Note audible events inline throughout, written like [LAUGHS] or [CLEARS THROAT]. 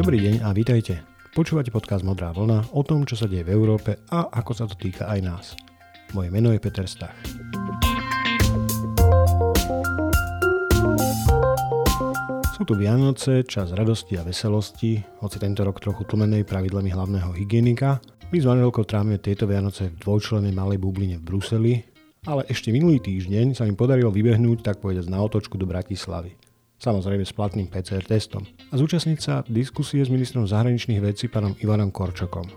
Dobrý deň a vítajte. Počúvate podcast Modrá vlna o tom, čo sa deje v Európe a ako sa to týka aj nás. Moje meno je Peter Stach. Sú tu Vianoce, čas radosti a veselosti, hoci tento rok trochu tlmenej pravidlami hlavného hygienika. My s manželkou trávime tieto Vianoce v dvojčlenej malej bubline v Bruseli, ale ešte minulý týždeň sa mi podarilo vybehnúť tak povedať na otočku do Bratislavy samozrejme s platným PCR testom, a zúčastniť sa diskusie s ministrom zahraničných vecí pánom Ivanom Korčokom.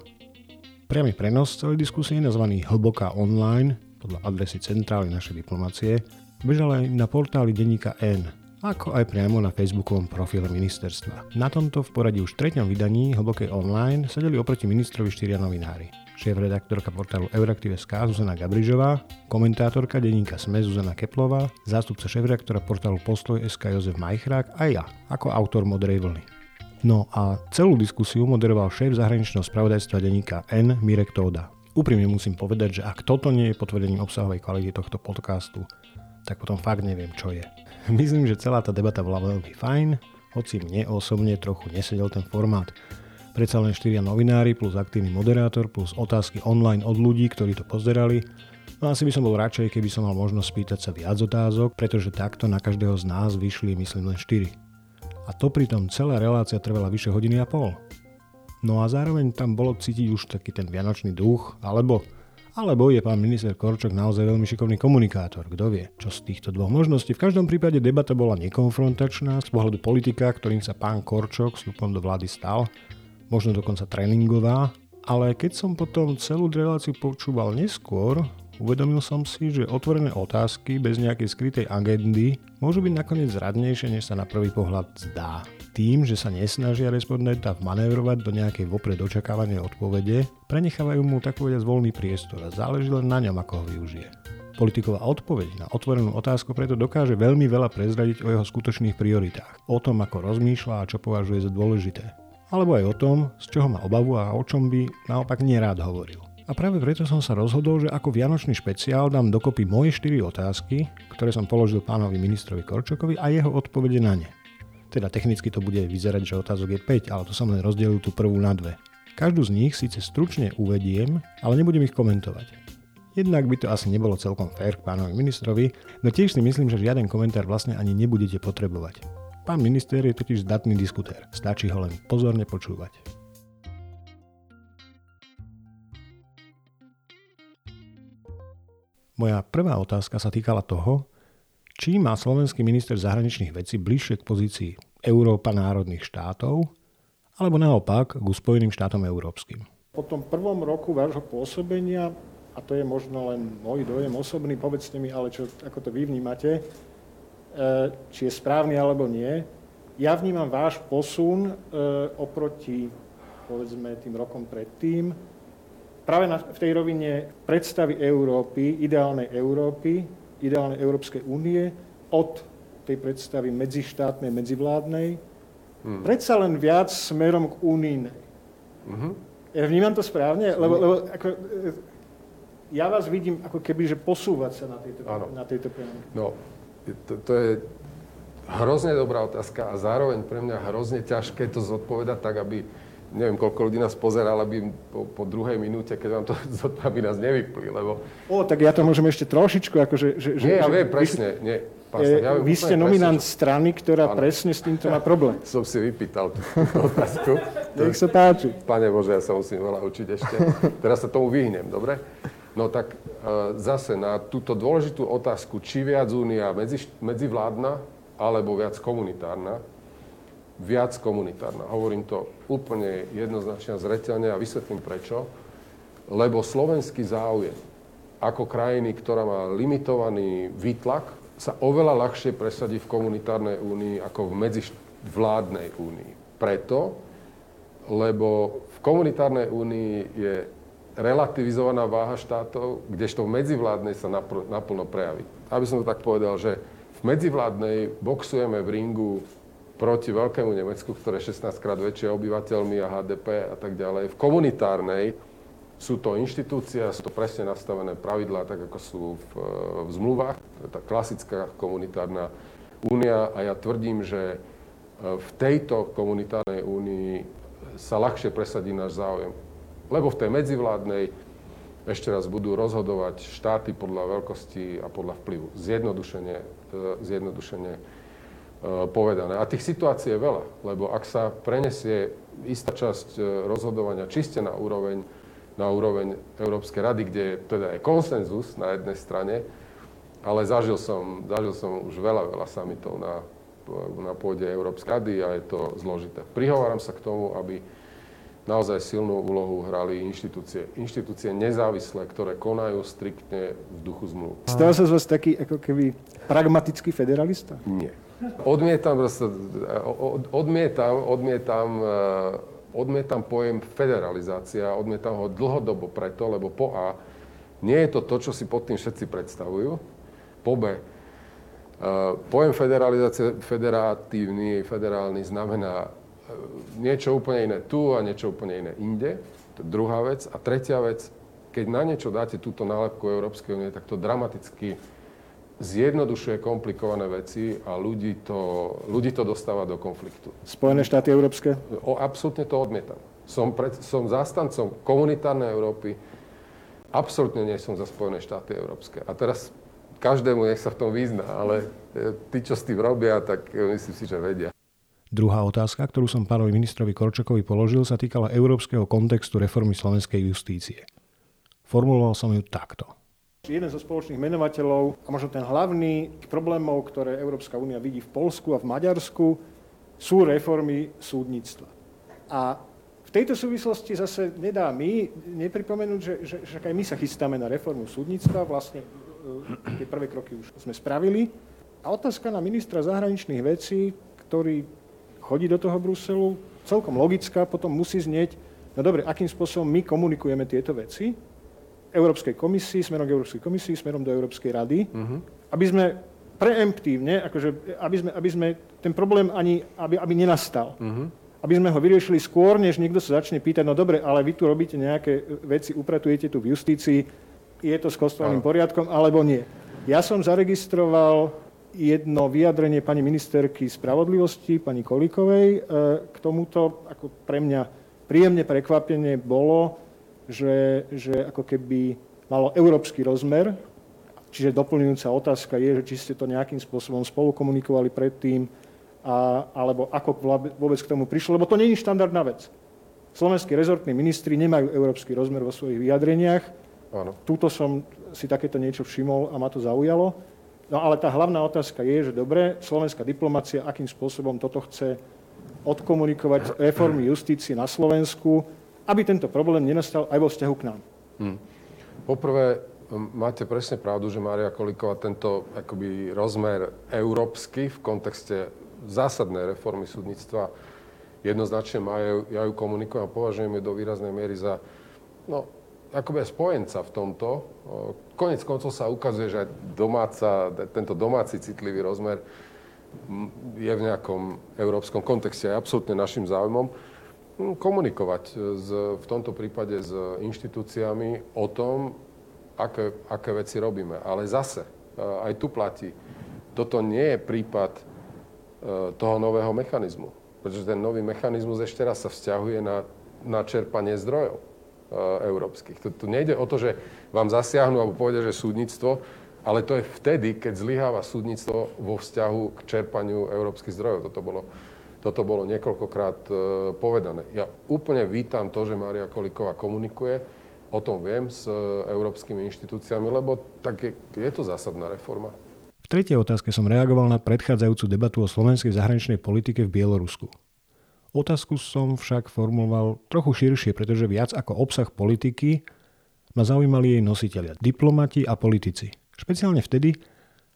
Priamy prenos celej diskusie, nazvaný Hlboká online, podľa adresy centrály našej diplomacie, bežal aj na portáli denníka N, ako aj priamo na facebookovom profile ministerstva. Na tomto v poradí už treťom vydaní Hlbokej online sedeli oproti ministrovi štyria novinári šéf-redaktorka portálu Euraktiv.sk Zuzana Gabrižová, komentátorka denníka SME Zuzana Keplová, zástupca šéf-redaktora portálu Postoj.sk Jozef Majchrák a ja, ako autor Modrej vlny. No a celú diskusiu moderoval šéf zahraničného spravodajstva denníka N Mirek Tóda. Úprimne musím povedať, že ak toto nie je potvrdením obsahovej kvality tohto podcastu, tak potom fakt neviem, čo je. Myslím, že celá tá debata bola veľmi fajn, hoci mne osobne trochu nesedel ten formát. Predsa len štyria novinári plus aktívny moderátor plus otázky online od ľudí, ktorí to pozerali. No asi by som bol radšej, keby som mal možnosť spýtať sa viac otázok, pretože takto na každého z nás vyšli myslím len 4. A to pritom celá relácia trvala vyše hodiny a pol. No a zároveň tam bolo cítiť už taký ten vianočný duch, alebo alebo je pán minister Korčok naozaj veľmi šikovný komunikátor, kto vie, čo z týchto dvoch možností. V každom prípade debata bola nekonfrontačná z pohľadu politika, ktorým sa pán Korčok vstupom do vlády stal možno dokonca tréningová, ale keď som potom celú reláciu počúval neskôr, uvedomil som si, že otvorené otázky bez nejakej skrytej agendy môžu byť nakoniec zradnejšie, než sa na prvý pohľad zdá. Tým, že sa nesnažia respondenta vmanévrovať do nejakej vopred očakávanej odpovede, prenechávajú mu tak povedať voľný priestor a záleží len na ňom, ako ho využije. Politiková odpoveď na otvorenú otázku preto dokáže veľmi veľa prezradiť o jeho skutočných prioritách, o tom, ako rozmýšľa a čo považuje za dôležité alebo aj o tom, z čoho má obavu a o čom by naopak nerád hovoril. A práve preto som sa rozhodol, že ako vianočný špeciál dám dokopy moje 4 otázky, ktoré som položil pánovi ministrovi Korčokovi a jeho odpovede na ne. Teda technicky to bude vyzerať, že otázok je 5, ale to som len rozdelil tú prvú na dve. Každú z nich síce stručne uvediem, ale nebudem ich komentovať. Jednak by to asi nebolo celkom fér k pánovi ministrovi, no tiež si myslím, že žiaden komentár vlastne ani nebudete potrebovať. Pán minister je totiž zdatný diskutér. Stačí ho len pozorne počúvať. Moja prvá otázka sa týkala toho, či má slovenský minister zahraničných vecí bližšie k pozícii Európa národných štátov, alebo naopak k Spojeným štátom európskym. Po tom prvom roku vášho pôsobenia, a to je možno len môj dojem osobný, povedzte mi, ale čo, ako to vy vnímate, či je správny alebo nie. Ja vnímam váš posun e, oproti, povedzme, tým rokom predtým, práve na, v tej rovine predstavy Európy, ideálnej Európy, ideálnej Európskej únie, od tej predstavy medzištátnej, medzivládnej, hmm. predsa len viac smerom k unijnej. Hmm. Ja vnímam to správne? Lebo, lebo ako, e, ja vás vidím ako keby, že posúvať sa na tejto, na tejto No, to, to je hrozne dobrá otázka a zároveň pre mňa hrozne ťažké to zodpovedať tak, aby neviem, koľko ľudí nás pozeral, aby po, po druhej minúte, keď vám to [LAUGHS] aby nás nevypli, lebo... O, tak ja to môžem ešte trošičku, akože... Že, nie, ja viem, presne, nie. Pán, ja viem, vy ste nominant presne, strany, ktorá áno. presne s týmto má problém. [LAUGHS] Som si vypýtal tú, otázku. [LAUGHS] Nech sa páči. Pane Bože, ja sa musím veľa učiť ešte. Teraz sa tomu vyhnem, dobre? No tak e, zase na túto dôležitú otázku, či viac únia medzi, medzivládna alebo viac komunitárna, viac komunitárna. Hovorím to úplne jednoznačne a zreteľne a vysvetlím prečo. Lebo slovenský záujem ako krajiny, ktorá má limitovaný výtlak, sa oveľa ľahšie presadí v komunitárnej únii ako v medzivládnej únii. Preto, lebo v komunitárnej únii je relativizovaná váha štátov, kdežto v medzivládnej sa naplno prejaví. Aby som to tak povedal, že v medzivládnej boxujeme v ringu proti veľkému Nemecku, ktoré je 16 krát väčšie obyvateľmi a HDP a tak ďalej. V komunitárnej sú to inštitúcie, sú to presne nastavené pravidlá, tak ako sú v, v zmluvách. To je tá klasická komunitárna únia a ja tvrdím, že v tejto komunitárnej únii sa ľahšie presadí náš záujem. Lebo v tej medzivládnej ešte raz budú rozhodovať štáty podľa veľkosti a podľa vplyvu. Zjednodušenie, e, zjednodušenie e, povedané. A tých situácií je veľa, lebo ak sa prenesie istá časť e, rozhodovania čiste na úroveň, na úroveň Európskej rady, kde teda je konsenzus na jednej strane, ale zažil som, zažil som už veľa, veľa samitov na, na pôde Európskej rady a je to zložité. Prihováram sa k tomu, aby naozaj silnú úlohu hrali inštitúcie. Inštitúcie nezávislé, ktoré konajú striktne v duchu zmluv. Stal sa z vás taký ako keby pragmatický federalista? Nie. Odmietam, odmietam, odmietam, eh, odmietam pojem federalizácia, odmietam ho dlhodobo preto, lebo po A nie je to to, čo si pod tým všetci predstavujú. Po B, eh, pojem federalizácia, federatívny, federálny znamená niečo úplne iné tu a niečo úplne iné inde. To je druhá vec. A tretia vec, keď na niečo dáte túto nálepku Európskej únie, tak to dramaticky zjednodušuje komplikované veci a ľudí to, ľudí to dostáva do konfliktu. Spojené štáty európske? O, absolútne to odmietam. Som, pred, som zástancom komunitárnej Európy, absolútne nie som za Spojené štáty európske. A teraz každému nech sa v tom vyzná, ale e, tí, čo s tým robia, tak e, myslím si, že vedia. Druhá otázka, ktorú som pánovi ministrovi Korčokovi položil, sa týkala európskeho kontextu reformy slovenskej justície. Formuloval som ju takto. Jeden zo spoločných menovateľov a možno ten hlavný problémov, ktoré Európska únia vidí v Polsku a v Maďarsku, sú reformy súdnictva. A v tejto súvislosti zase nedá mi nepripomenúť, že, že, že aj my sa chystáme na reformu súdnictva, vlastne e, tie prvé kroky už sme spravili. A otázka na ministra zahraničných vecí, ktorý chodí do toho Bruselu, celkom logická, potom musí znieť, no dobre, akým spôsobom my komunikujeme tieto veci Európskej komisii, smerom k Európskej komisii, smerom do Európskej rady, uh-huh. aby sme preemptívne, akože, aby, sme, aby sme ten problém ani, aby, aby nenastal. Uh-huh. Aby sme ho vyriešili skôr, než niekto sa začne pýtať, no dobre, ale vy tu robíte nejaké veci, upratujete tu v justícii, je to s kostolným poriadkom, alebo nie. Ja som zaregistroval jedno vyjadrenie pani ministerky spravodlivosti, pani Kolíkovej. E, k tomuto ako pre mňa príjemne prekvapenie bolo, že, že ako keby malo európsky rozmer, čiže doplňujúca otázka je, že či ste to nejakým spôsobom spolu komunikovali predtým, a, alebo ako vôbec k tomu prišlo, lebo to je štandardná vec. Slovenskí rezortní ministri nemajú európsky rozmer vo svojich vyjadreniach. Áno. Tuto som si takéto niečo všimol a ma to zaujalo. No ale tá hlavná otázka je, že dobre, slovenská diplomácia akým spôsobom toto chce odkomunikovať reformy justície na Slovensku, aby tento problém nenastal aj vo vzťahu k nám. Hmm. Poprvé, máte presne pravdu, že Mária Kolíková tento akoby rozmer európsky v kontexte zásadnej reformy súdnictva jednoznačne má. Ja ju komunikujem a považujem ju do výraznej miery za no, akoby spojenca v tomto. Konec koncov sa ukazuje, že domáca, tento domáci citlivý rozmer je v nejakom európskom kontexte aj absolútne našim záujmom komunikovať s, v tomto prípade s inštitúciami o tom, aké, aké veci robíme. Ale zase, aj tu platí, toto nie je prípad e, toho nového mechanizmu. Pretože ten nový mechanizmus ešte raz sa vzťahuje na, na čerpanie zdrojov. E, európskych. Tu, nejde o to, že vám zasiahnu alebo povedia, že súdnictvo, ale to je vtedy, keď zlyháva súdnictvo vo vzťahu k čerpaniu európskych zdrojov. Toto bolo, toto bolo niekoľkokrát e, povedané. Ja úplne vítam to, že Mária Kolíková komunikuje, o tom viem s e, európskymi inštitúciami, lebo tak je, je to zásadná reforma. V tretej otázke som reagoval na predchádzajúcu debatu o slovenskej zahraničnej politike v Bielorusku. Otázku som však formuloval trochu širšie, pretože viac ako obsah politiky ma zaujímali jej nositeľia, diplomati a politici. Špeciálne vtedy,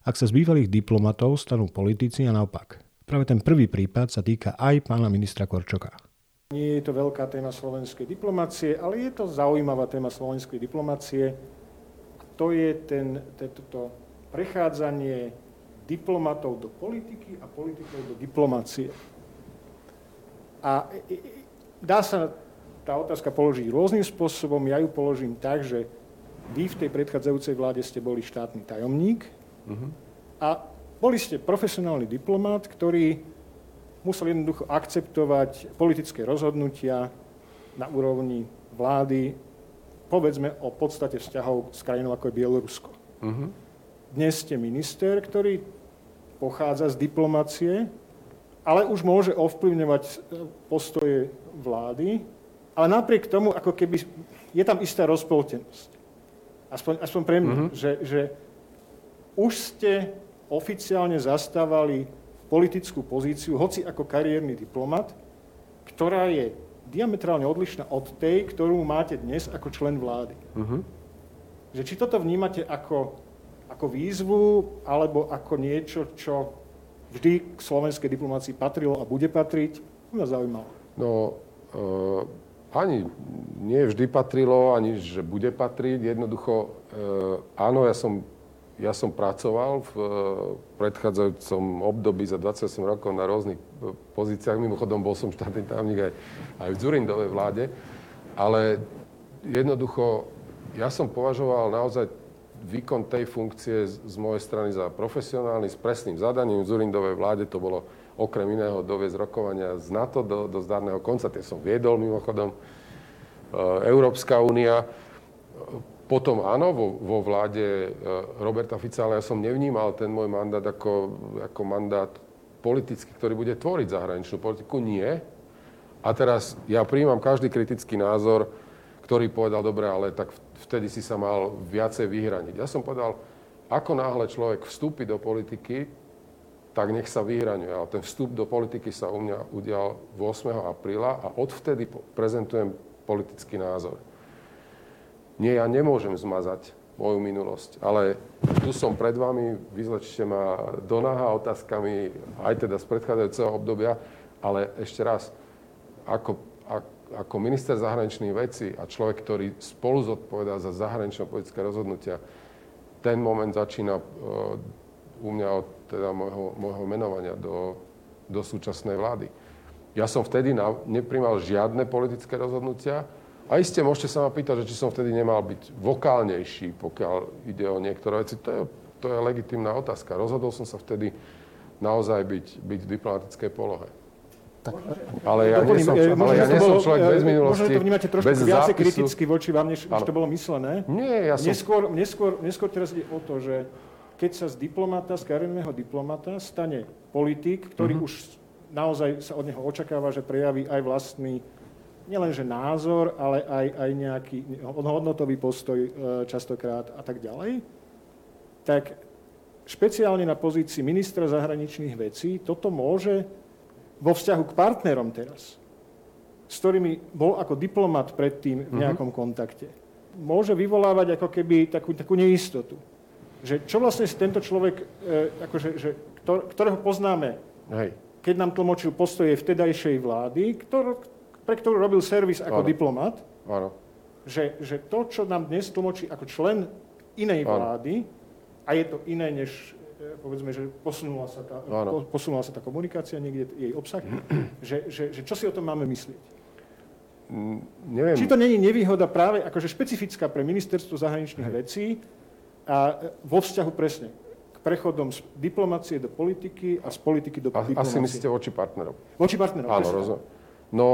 ak sa z bývalých diplomatov stanú politici a naopak. Práve ten prvý prípad sa týka aj pána ministra Korčoka. Nie je to veľká téma slovenskej diplomácie, ale je to zaujímavá téma slovenskej diplomácie. To je ten, to prechádzanie diplomatov do politiky a politikov do diplomácie. A dá sa tá otázka položiť rôznym spôsobom. Ja ju položím tak, že vy v tej predchádzajúcej vláde ste boli štátny tajomník uh-huh. a boli ste profesionálny diplomát, ktorý musel jednoducho akceptovať politické rozhodnutia na úrovni vlády, povedzme o podstate vzťahov s krajinou ako je Bielorusko. Uh-huh. Dnes ste minister, ktorý pochádza z diplomacie, ale už môže ovplyvňovať e, postoje vlády, ale napriek tomu, ako keby je tam istá rozpoltenosť. Aspoň, aspoň pre mňa, uh-huh. že, že už ste oficiálne zastávali politickú pozíciu, hoci ako kariérny diplomat, ktorá je diametrálne odlišná od tej, ktorú máte dnes ako člen vlády. Uh-huh. Že či toto vnímate ako, ako výzvu, alebo ako niečo, čo vždy k slovenskej diplomácii patrilo a bude patriť, mňa zaujímalo. No, uh, ani nie vždy patrilo, ani že bude patriť. Jednoducho, uh, áno, ja som ja som pracoval v eh, predchádzajúcom období za 28 rokov na rôznych eh, pozíciách. Mimochodom, bol som štátny tajomník aj, aj v Zurindovej vláde. Ale jednoducho, ja som považoval naozaj výkon tej funkcie z, mojej strany za profesionálny, s presným zadaním. V Zurindovej vláde to bolo okrem iného doviesť rokovania z NATO do, do zdarného konca. Tie som viedol mimochodom. E, Európska únia potom áno, vo, vo vláde e, Roberta Fica, ale ja som nevnímal ten môj mandát ako, ako mandát politický, ktorý bude tvoriť zahraničnú politiku. Nie. A teraz ja príjmam každý kritický názor, ktorý povedal, dobre, ale tak vtedy si sa mal viacej vyhraniť. Ja som povedal, ako náhle človek vstúpi do politiky, tak nech sa vyhraňuje. Ale ten vstup do politiky sa u mňa udial 8. apríla a odvtedy prezentujem politický názor. Nie, ja nemôžem zmazať moju minulosť, ale tu som pred vami, vyzlečte ma do naha otázkami, aj teda z predchádzajúceho obdobia, ale ešte raz, ako, ako minister zahraničných vecí a človek, ktorý spolu zodpovedá za zahraničné politické rozhodnutia, ten moment začína uh, u mňa od teda môjho, môjho menovania do, do súčasnej vlády. Ja som vtedy na, neprimal žiadne politické rozhodnutia, a iste môžete sa ma pýtať, že či som vtedy nemal byť vokálnejší, pokiaľ ide o niektoré veci. To je, to je legitimná otázka. Rozhodol som sa vtedy naozaj byť, byť v diplomatickej polohe. Tak, ale ja nie som, ale ja nie som človek bez e, minulosti, Možno to vnímate trošku bez viacej zápisu. kriticky voči vám, než, než to bolo myslené. Nie, ja som... Neskôr, neskôr, neskôr teraz ide o to, že keď sa z diplomata, z kariérneho diplomata stane politik, ktorý uh-huh. už naozaj sa od neho očakáva, že prejaví aj vlastný nielenže názor, ale aj, aj nejaký hodnotový postoj e, častokrát a tak ďalej, tak špeciálne na pozícii ministra zahraničných vecí toto môže vo vzťahu k partnerom teraz, s ktorými bol ako diplomat predtým v mhm. nejakom kontakte, môže vyvolávať ako keby takú, takú neistotu. Že čo vlastne tento človek, e, akože, že, ktorého poznáme, Hej. keď nám tlmočil postoje vtedajšej vlády, ktor, pre ktorú robil servis ako ano. diplomat, ano. Že, že to, čo nám dnes tlmočí ako člen inej vlády, a je to iné, než povedzme, že posunula sa tá, posunula sa tá komunikácia, niekde jej obsah, [CLEARS THROAT] že, že, že čo si o tom máme myslieť? Mm, neviem. Či to není nevýhoda práve akože špecifická pre ministerstvo zahraničných vecí a e, vo vzťahu presne k prechodom z diplomácie do politiky a z politiky do a, diplomácie. Asi myslíte voči partnerom. Voči partnerom, Áno, rozumiem. No,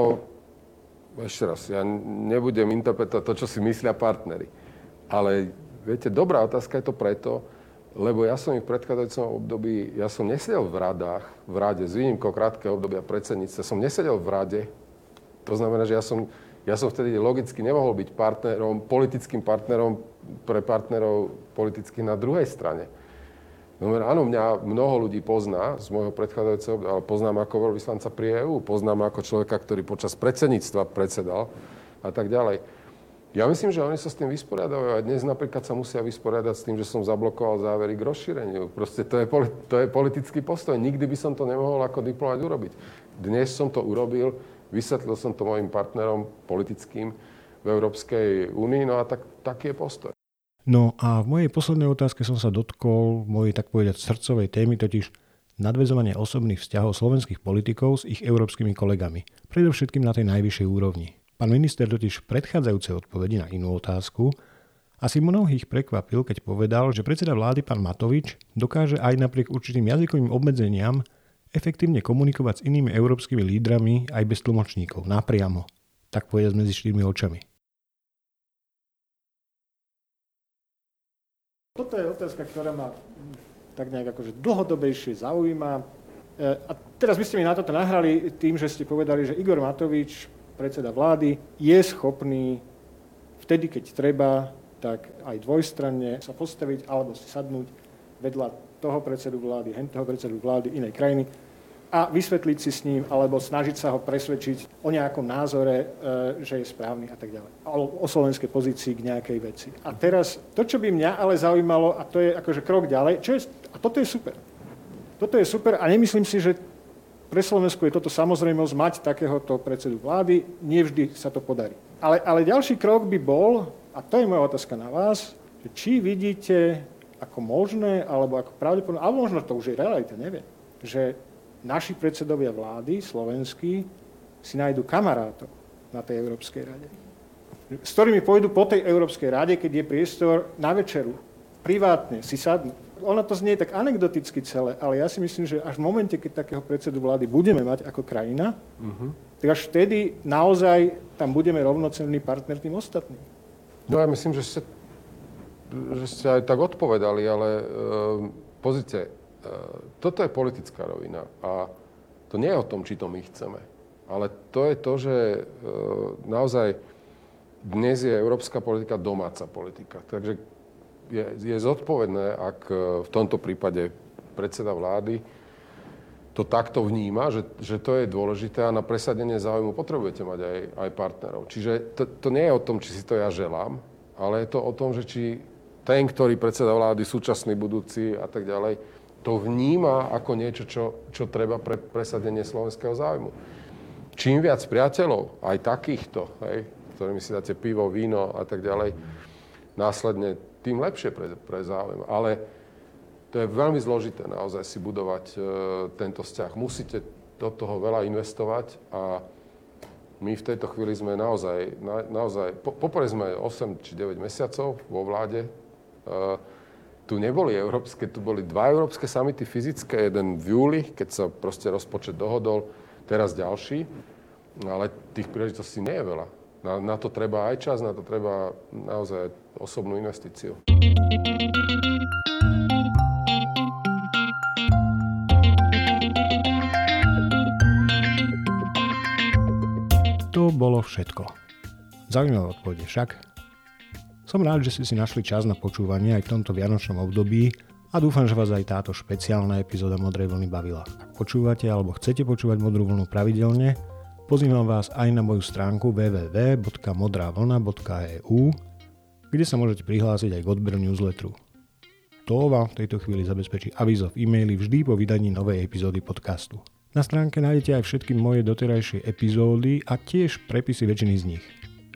ešte raz, ja nebudem interpretovať to, čo si myslia partnery. Ale viete, dobrá otázka je to preto, lebo ja som ich v predchádzajúcom období, ja som nesedel v radách, v rade, s výnimkou krátkeho obdobia predsedníctva, som nesedel v rade. To znamená, že ja som, ja som vtedy logicky nemohol byť partnerom, politickým partnerom pre partnerov politických na druhej strane. No, áno, mňa mnoho ľudí pozná z môjho predchádzajúceho, ale poznám ako veľvyslanca pri EÚ, poznám ako človeka, ktorý počas predsedníctva predsedal a tak ďalej. Ja myslím, že oni sa s tým vysporiadajú a dnes napríklad sa musia vysporiadať s tým, že som zablokoval závery k rozšíreniu. Proste to je, to je politický postoj. Nikdy by som to nemohol ako diplomat urobiť. Dnes som to urobil, vysvetlil som to mojim partnerom politickým v Európskej únii, no a tak, taký je postoj. No a v mojej poslednej otázke som sa dotkol mojej tak povedať srdcovej témy, totiž nadvezovanie osobných vzťahov slovenských politikov s ich európskymi kolegami, predovšetkým na tej najvyššej úrovni. Pán minister totiž v predchádzajúcej odpovedi na inú otázku asi mnohých prekvapil, keď povedal, že predseda vlády pán Matovič dokáže aj napriek určitým jazykovým obmedzeniam efektívne komunikovať s inými európskymi lídrami aj bez tlmočníkov, napriamo, tak povedať medzi štyrmi očami. Toto je otázka, ktorá ma tak nejak akože dlhodobejšie zaujíma. E, a teraz by ste mi na toto nahrali tým, že ste povedali, že Igor Matovič, predseda vlády, je schopný vtedy, keď treba, tak aj dvojstranne sa postaviť alebo si sadnúť vedľa toho predsedu vlády, hen toho predsedu vlády inej krajiny a vysvetliť si s ním alebo snažiť sa ho presvedčiť o nejakom názore, e, že je správny a tak ďalej. O slovenskej pozícii k nejakej veci. A teraz to, čo by mňa ale zaujímalo, a to je akože krok ďalej, čo je, a toto je super. Toto je super a nemyslím si, že pre Slovensku je toto samozrejmosť mať takéhoto predsedu vlády. Nevždy sa to podarí. Ale, ale ďalší krok by bol, a to je moja otázka na vás, že či vidíte ako možné, alebo ako pravdepodobné, alebo možno to už je realita, neviem, že naši predsedovia vlády slovenskí si nájdu kamarátov na tej Európskej rade. S ktorými pôjdu po tej Európskej rade, keď je priestor na večeru, privátne, si sadnú. Ono to znie tak anekdoticky celé, ale ja si myslím, že až v momente, keď takého predsedu vlády budeme mať ako krajina, uh-huh. tak až vtedy naozaj tam budeme rovnocenný partner tým ostatným. No ja myslím, že ste, že ste aj tak odpovedali, ale e, pozrite, E, toto je politická rovina a to nie je o tom, či to my chceme. Ale to je to, že e, naozaj dnes je európska politika domáca politika. Takže je, je zodpovedné, ak e, v tomto prípade predseda vlády to takto vníma, že, že to je dôležité a na presadenie záujmu potrebujete mať aj, aj partnerov. Čiže to, to nie je o tom, či si to ja želám, ale je to o tom, že či ten, ktorý predseda vlády, súčasný, budúci a tak ďalej, to vníma ako niečo, čo, čo treba pre presadenie slovenského záujmu. Čím viac priateľov, aj takýchto, hej, ktorými si dáte pivo, víno a tak ďalej, následne tým lepšie pre, pre záujem. Ale to je veľmi zložité naozaj si budovať e, tento vzťah. Musíte do toho veľa investovať a my v tejto chvíli sme naozaj, na, naozaj po, poprvé sme 8 či 9 mesiacov vo vláde. E, tu neboli európske, tu boli dva európske samity fyzické, jeden v júli, keď sa proste rozpočet dohodol, teraz ďalší, ale tých príležitostí nie je veľa. Na, na to treba aj čas, na to treba naozaj osobnú investíciu. To bolo všetko. Zaujímavé odpovede však, som rád, že ste si našli čas na počúvanie aj v tomto vianočnom období a dúfam, že vás aj táto špeciálna epizóda Modrej vlny bavila. Ak počúvate alebo chcete počúvať Modrú vlnu pravidelne, pozývam vás aj na moju stránku www.modravlna.eu, kde sa môžete prihlásiť aj k odberu newsletteru. To vám v tejto chvíli zabezpečí avizo v e-maili vždy po vydaní novej epizódy podcastu. Na stránke nájdete aj všetky moje doterajšie epizódy a tiež prepisy väčšiny z nich.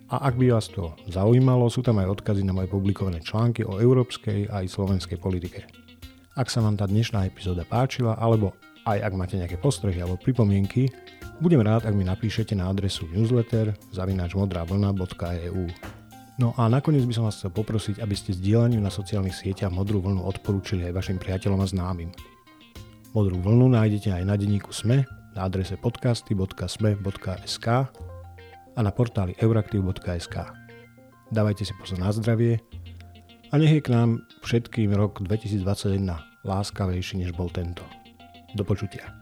A ak by vás to zaujímalo, sú tam aj odkazy na moje publikované články o európskej a aj slovenskej politike. Ak sa vám tá dnešná epizóda páčila, alebo aj ak máte nejaké postrehy alebo pripomienky, budem rád, ak mi napíšete na adresu newsletter zavináčmodravlna.eu. No a nakoniec by som vás chcel poprosiť, aby ste sdielaním na sociálnych sieťach Modrú vlnu odporúčili aj vašim priateľom a známym. Modrú vlnu nájdete aj na denníku SME na adrese podcasty.sme.sk a na portáli euraktiv.sk. Dávajte si pozor na zdravie a nech je k nám všetkým rok 2021 láskavejší, než bol tento. Do počutia.